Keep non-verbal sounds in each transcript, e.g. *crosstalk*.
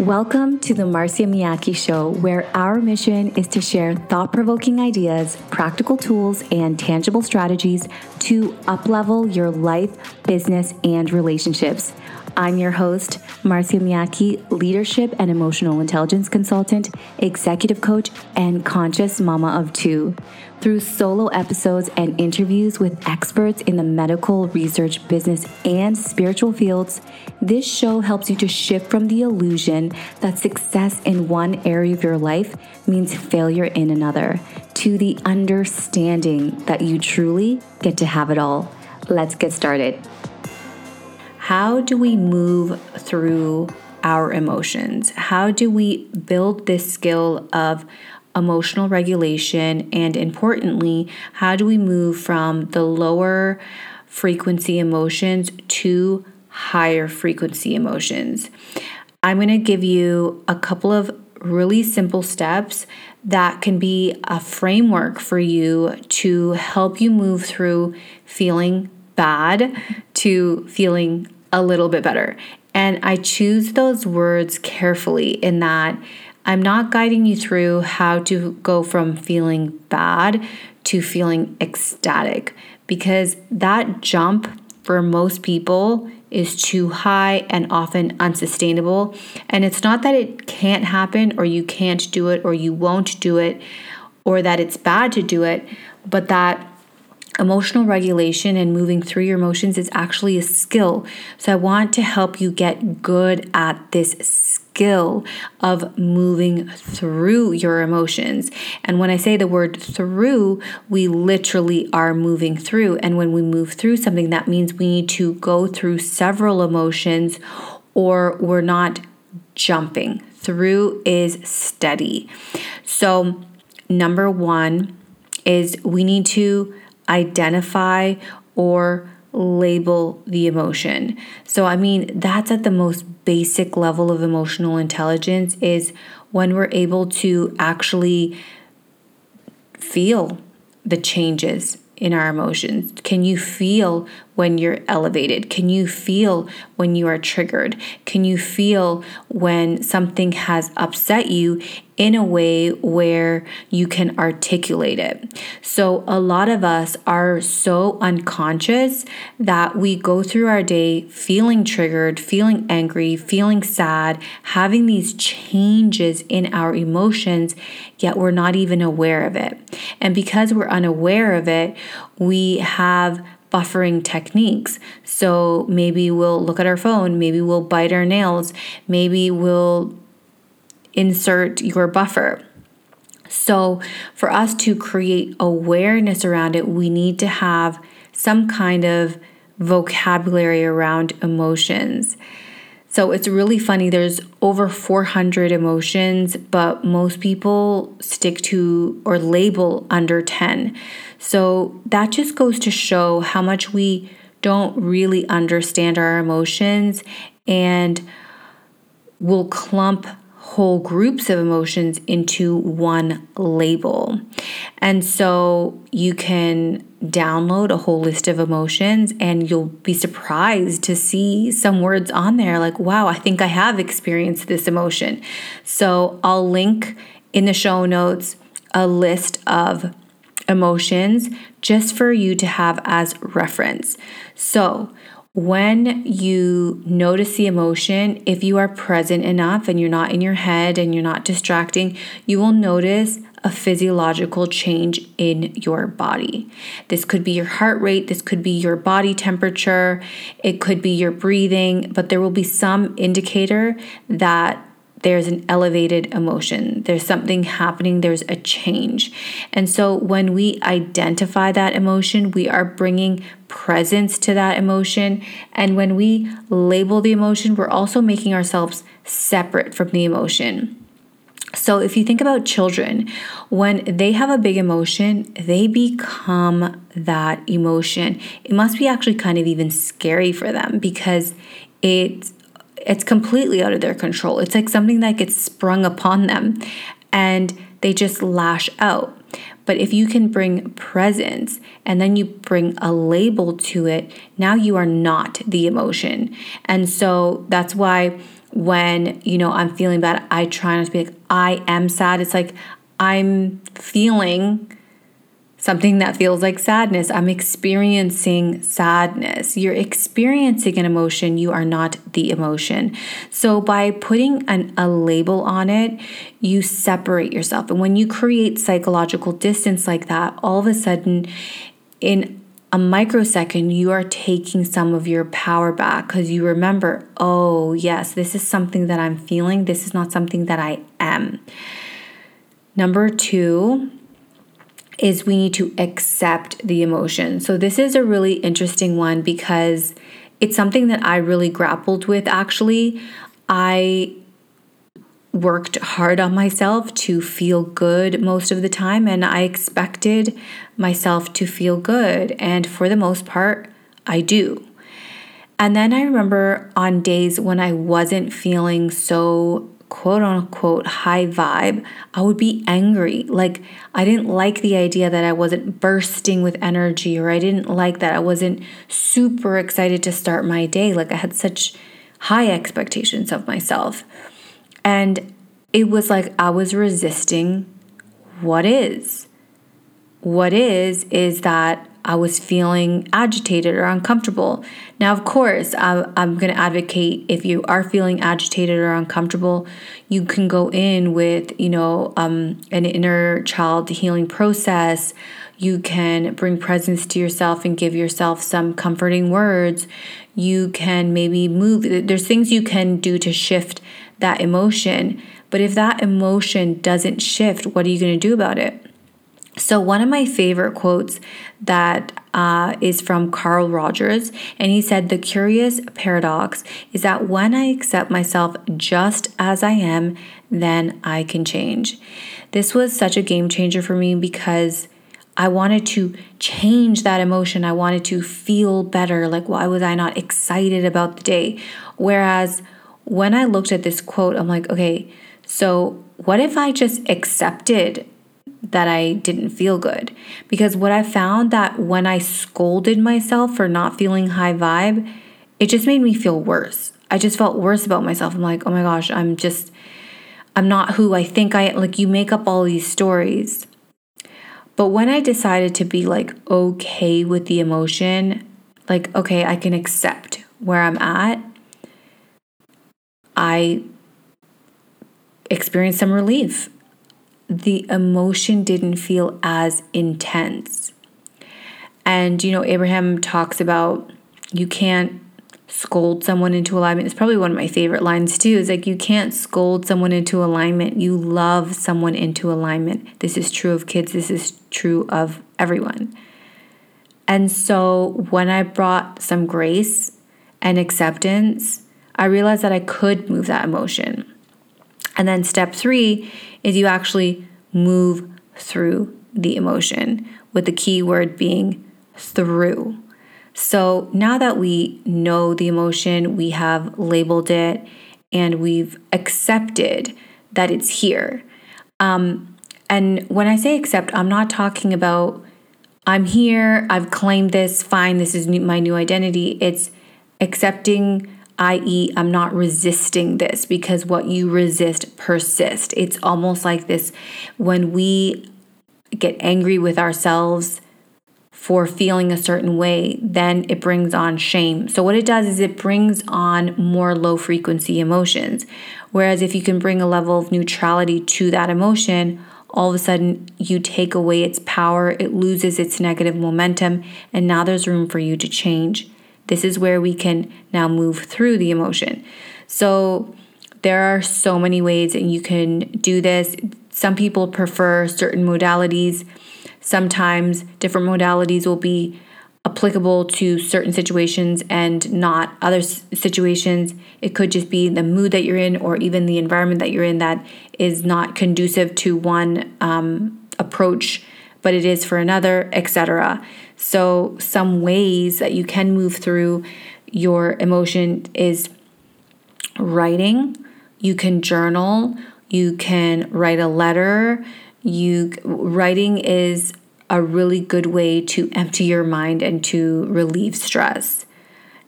Welcome to the Marcia Miyake Show, where our mission is to share thought provoking ideas, practical tools, and tangible strategies to uplevel your life, business, and relationships. I'm your host, Marcia Miyake, leadership and emotional intelligence consultant, executive coach, and conscious mama of two. Through solo episodes and interviews with experts in the medical, research, business, and spiritual fields, this show helps you to shift from the illusion that success in one area of your life means failure in another to the understanding that you truly get to have it all. Let's get started. How do we move through our emotions? How do we build this skill of emotional regulation? And importantly, how do we move from the lower frequency emotions to higher frequency emotions? I'm going to give you a couple of really simple steps that can be a framework for you to help you move through feeling bad to feeling a little bit better. And I choose those words carefully in that I'm not guiding you through how to go from feeling bad to feeling ecstatic because that jump for most people is too high and often unsustainable. And it's not that it can't happen or you can't do it or you won't do it or that it's bad to do it, but that Emotional regulation and moving through your emotions is actually a skill. So I want to help you get good at this skill of moving through your emotions. And when I say the word through, we literally are moving through. And when we move through something, that means we need to go through several emotions or we're not jumping. Through is steady. So, number one is we need to identify or label the emotion. So I mean that's at the most basic level of emotional intelligence is when we're able to actually feel the changes in our emotions? Can you feel when you're elevated? Can you feel when you are triggered? Can you feel when something has upset you in a way where you can articulate it? So, a lot of us are so unconscious that we go through our day feeling triggered, feeling angry, feeling sad, having these changes in our emotions, yet we're not even aware of it. And because we're unaware of it, we have buffering techniques. So maybe we'll look at our phone, maybe we'll bite our nails, maybe we'll insert your buffer. So, for us to create awareness around it, we need to have some kind of vocabulary around emotions. So it's really funny. There's over 400 emotions, but most people stick to or label under 10. So that just goes to show how much we don't really understand our emotions and will clump whole groups of emotions into one label. And so you can download a whole list of emotions and you'll be surprised to see some words on there like, wow, I think I have experienced this emotion. So I'll link in the show notes a list of emotions just for you to have as reference. So when you notice the emotion, if you are present enough and you're not in your head and you're not distracting, you will notice a physiological change in your body. This could be your heart rate, this could be your body temperature, it could be your breathing, but there will be some indicator that there's an elevated emotion. There's something happening, there's a change. And so when we identify that emotion, we are bringing presence to that emotion. And when we label the emotion, we're also making ourselves separate from the emotion. So, if you think about children, when they have a big emotion, they become that emotion. It must be actually kind of even scary for them because it's it's completely out of their control. It's like something that gets sprung upon them and they just lash out. But if you can bring presence and then you bring a label to it, now you are not the emotion. And so that's why when, you know, I'm feeling bad, I try not to be like, I am sad. It's like I'm feeling something that feels like sadness. I'm experiencing sadness. You're experiencing an emotion, you are not the emotion. So, by putting an, a label on it, you separate yourself. And when you create psychological distance like that, all of a sudden, in a microsecond, you are taking some of your power back because you remember, oh, yes, this is something that I'm feeling. This is not something that I am. Number two, is we need to accept the emotion. So, this is a really interesting one because it's something that I really grappled with actually. I worked hard on myself to feel good most of the time, and I expected myself to feel good. And for the most part, I do. And then I remember on days when I wasn't feeling so quote unquote high vibe, I would be angry. Like, I didn't like the idea that I wasn't bursting with energy, or I didn't like that I wasn't super excited to start my day. Like, I had such high expectations of myself. And it was like I was resisting what is. What is, is that I was feeling agitated or uncomfortable. Now, of course, I, am going to advocate if you are feeling agitated or uncomfortable, you can go in with, you know, um, an inner child healing process. You can bring presence to yourself and give yourself some comforting words. You can maybe move. There's things you can do to shift that emotion. But if that emotion doesn't shift, what are you going to do about it? So, one of my favorite quotes that uh, is from Carl Rogers, and he said, The curious paradox is that when I accept myself just as I am, then I can change. This was such a game changer for me because I wanted to change that emotion. I wanted to feel better. Like, why was I not excited about the day? Whereas when I looked at this quote, I'm like, okay, so what if I just accepted that I didn't feel good. Because what I found that when I scolded myself for not feeling high vibe, it just made me feel worse. I just felt worse about myself. I'm like, oh my gosh, I'm just, I'm not who I think I like. You make up all these stories. But when I decided to be like okay with the emotion, like, okay, I can accept where I'm at, I experienced some relief the emotion didn't feel as intense. And, you know, Abraham talks about you can't scold someone into alignment. It's probably one of my favorite lines, too. Is like, you can't scold someone into alignment. You love someone into alignment. This is true of kids, this is true of everyone. And so when I brought some grace and acceptance, I realized that I could move that emotion. And then step three is you actually move through the emotion, with the key word being through. So now that we know the emotion, we have labeled it, and we've accepted that it's here. Um, and when I say accept, I'm not talking about I'm here, I've claimed this, fine, this is my new identity. It's accepting i.e., I'm not resisting this because what you resist persists. It's almost like this when we get angry with ourselves for feeling a certain way, then it brings on shame. So, what it does is it brings on more low frequency emotions. Whereas, if you can bring a level of neutrality to that emotion, all of a sudden you take away its power, it loses its negative momentum, and now there's room for you to change. This is where we can now move through the emotion. So there are so many ways that you can do this. Some people prefer certain modalities. Sometimes different modalities will be applicable to certain situations and not other situations. It could just be the mood that you're in or even the environment that you're in that is not conducive to one um, approach, but it is for another, etc. So, some ways that you can move through your emotion is writing. You can journal. You can write a letter. You writing is a really good way to empty your mind and to relieve stress.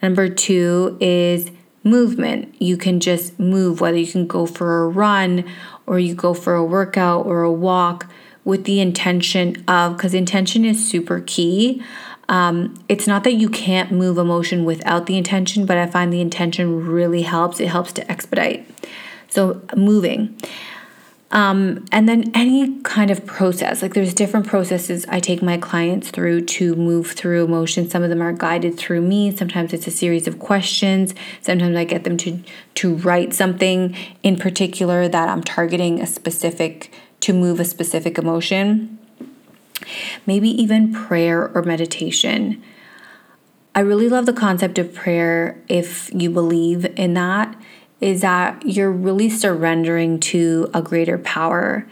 Number 2 is movement. You can just move whether you can go for a run or you go for a workout or a walk with the intention of because intention is super key um, it's not that you can't move emotion without the intention, but I find the intention really helps. It helps to expedite. So, moving. Um, and then any kind of process, like there's different processes I take my clients through to move through emotions. Some of them are guided through me. Sometimes it's a series of questions. Sometimes I get them to to write something in particular that I'm targeting a specific to move a specific emotion maybe even prayer or meditation. I really love the concept of prayer if you believe in that, is that you're really surrendering to a greater power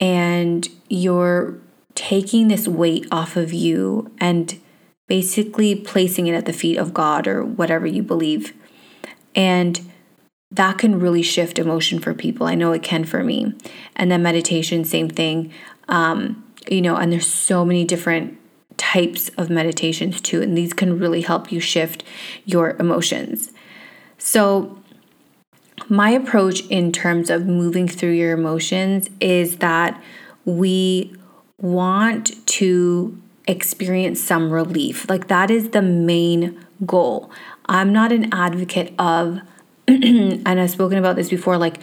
and you're taking this weight off of you and basically placing it at the feet of God or whatever you believe. And that can really shift emotion for people. I know it can for me. And then meditation, same thing. Um, you know, and there's so many different types of meditations too, and these can really help you shift your emotions. So, my approach in terms of moving through your emotions is that we want to experience some relief. Like, that is the main goal. I'm not an advocate of, *clears throat* and I've spoken about this before, like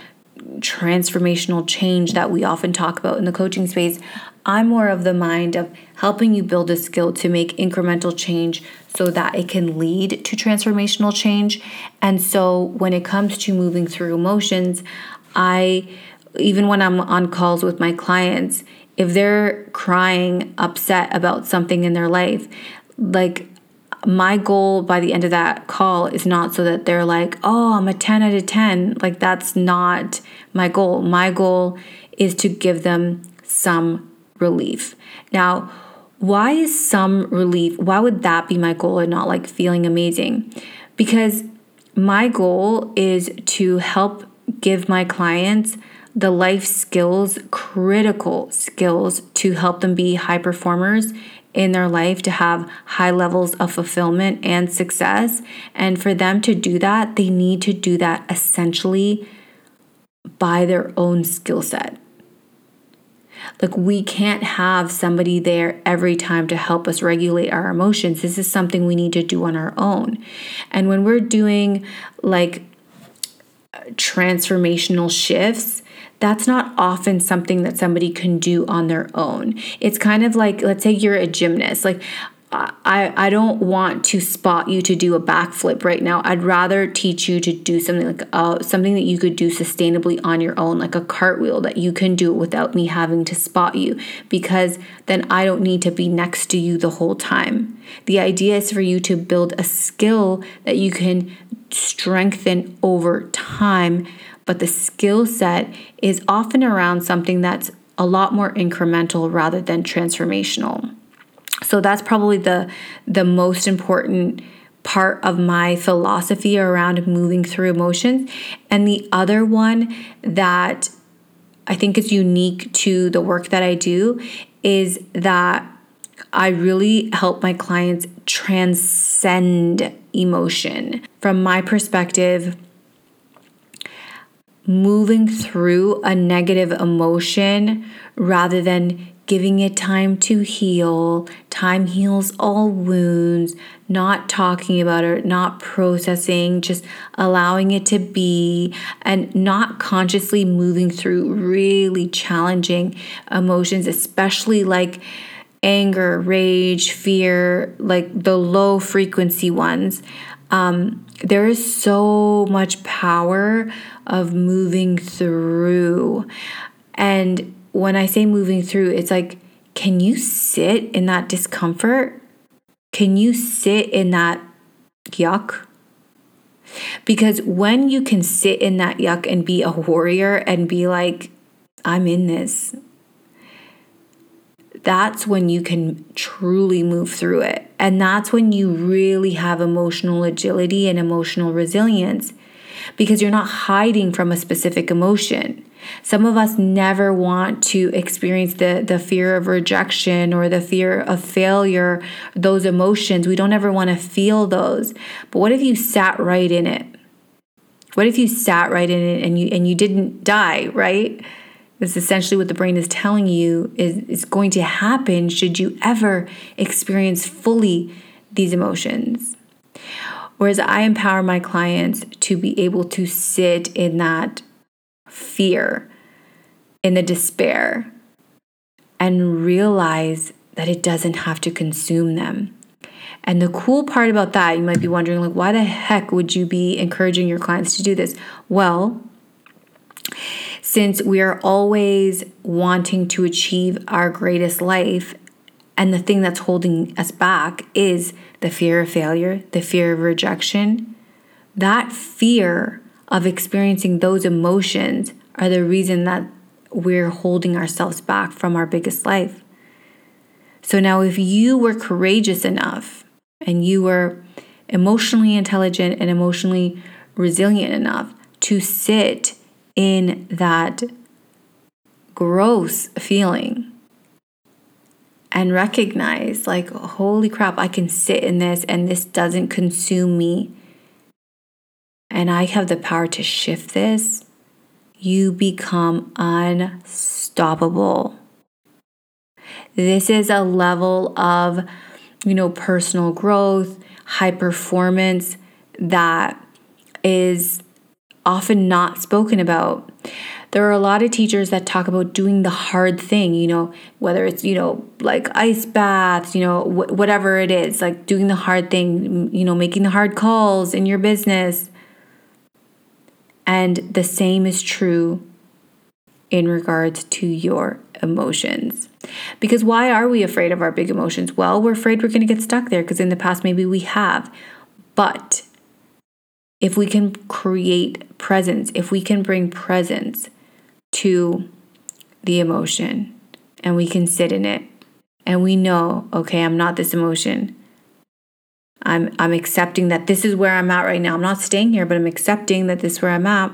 transformational change that we often talk about in the coaching space. I'm more of the mind of helping you build a skill to make incremental change so that it can lead to transformational change. And so when it comes to moving through emotions, I, even when I'm on calls with my clients, if they're crying, upset about something in their life, like my goal by the end of that call is not so that they're like, oh, I'm a 10 out of 10. Like, that's not my goal. My goal is to give them some relief. Now, why is some relief? Why would that be my goal and not like feeling amazing? Because my goal is to help give my clients the life skills, critical skills to help them be high performers in their life, to have high levels of fulfillment and success. And for them to do that, they need to do that essentially by their own skill set. Like, we can't have somebody there every time to help us regulate our emotions. This is something we need to do on our own. And when we're doing like transformational shifts, that's not often something that somebody can do on their own. It's kind of like, let's say you're a gymnast. Like, I, I don't want to spot you to do a backflip right now. I'd rather teach you to do something like uh, something that you could do sustainably on your own, like a cartwheel that you can do without me having to spot you, because then I don't need to be next to you the whole time. The idea is for you to build a skill that you can strengthen over time, but the skill set is often around something that's a lot more incremental rather than transformational. So that's probably the the most important part of my philosophy around moving through emotions. And the other one that I think is unique to the work that I do is that I really help my clients transcend emotion. From my perspective, moving through a negative emotion rather than giving it time to heal. Time heals all wounds, not talking about it, not processing, just allowing it to be, and not consciously moving through really challenging emotions, especially like anger, rage, fear, like the low frequency ones. Um, there is so much power of moving through. And when I say moving through, it's like, can you sit in that discomfort? Can you sit in that yuck? Because when you can sit in that yuck and be a warrior and be like, I'm in this, that's when you can truly move through it. And that's when you really have emotional agility and emotional resilience because you're not hiding from a specific emotion Some of us never want to experience the, the fear of rejection or the fear of failure, those emotions. We don't ever want to feel those. But what if you sat right in it? What if you sat right in it and you and you didn't die, right? That's essentially what the brain is telling you is, is going to happen should you ever experience fully these emotions. Whereas I empower my clients to be able to sit in that fear, in the despair, and realize that it doesn't have to consume them. And the cool part about that, you might be wondering, like, why the heck would you be encouraging your clients to do this? Well, since we are always wanting to achieve our greatest life, and the thing that's holding us back is the fear of failure, the fear of rejection, that fear of experiencing those emotions are the reason that we're holding ourselves back from our biggest life. So now, if you were courageous enough and you were emotionally intelligent and emotionally resilient enough to sit in that gross feeling and recognize, like, holy crap, I can sit in this and this doesn't consume me and I have the power to shift this, you become unstoppable. This is a level of, you know, personal growth, high performance that is often not spoken about. There are a lot of teachers that talk about doing the hard thing, you know, whether it's, you know, like ice baths, you know, wh- whatever it is, like doing the hard thing, you know, making the hard calls in your business, and the same is true in regards to your emotions. Because why are we afraid of our big emotions? Well, we're afraid we're going to get stuck there because in the past maybe we have. But if we can create presence, if we can bring presence to the emotion and we can sit in it and we know, okay, I'm not this emotion. I'm I'm accepting that this is where I'm at right now. I'm not staying here, but I'm accepting that this is where I'm at.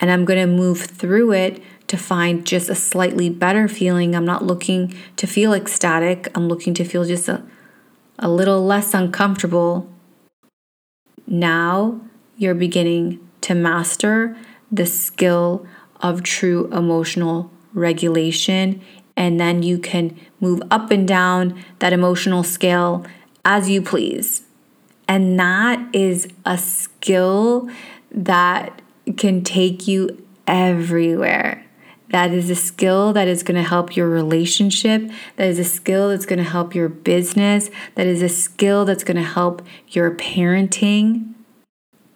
And I'm going to move through it to find just a slightly better feeling. I'm not looking to feel ecstatic. I'm looking to feel just a, a little less uncomfortable. Now you're beginning to master the skill of true emotional regulation. And then you can move up and down that emotional scale as you please. And that is a skill that can take you everywhere. That is a skill that is going to help your relationship. That is a skill that's going to help your business. That is a skill that's going to help your parenting.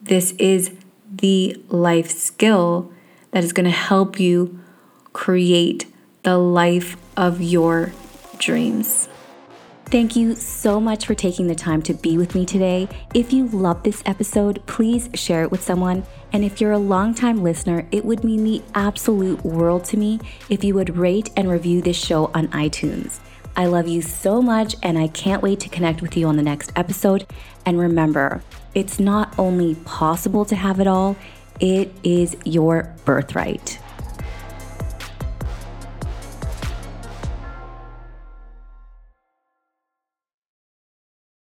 This is the life skill that is going to help you create the life of your dreams. Thank you so much for taking the time to be with me today. If you love this episode, please share it with someone. And if you're a longtime listener, it would mean the absolute world to me if you would rate and review this show on iTunes. I love you so much, and I can't wait to connect with you on the next episode. And remember, it's not only possible to have it all, it is your birthright.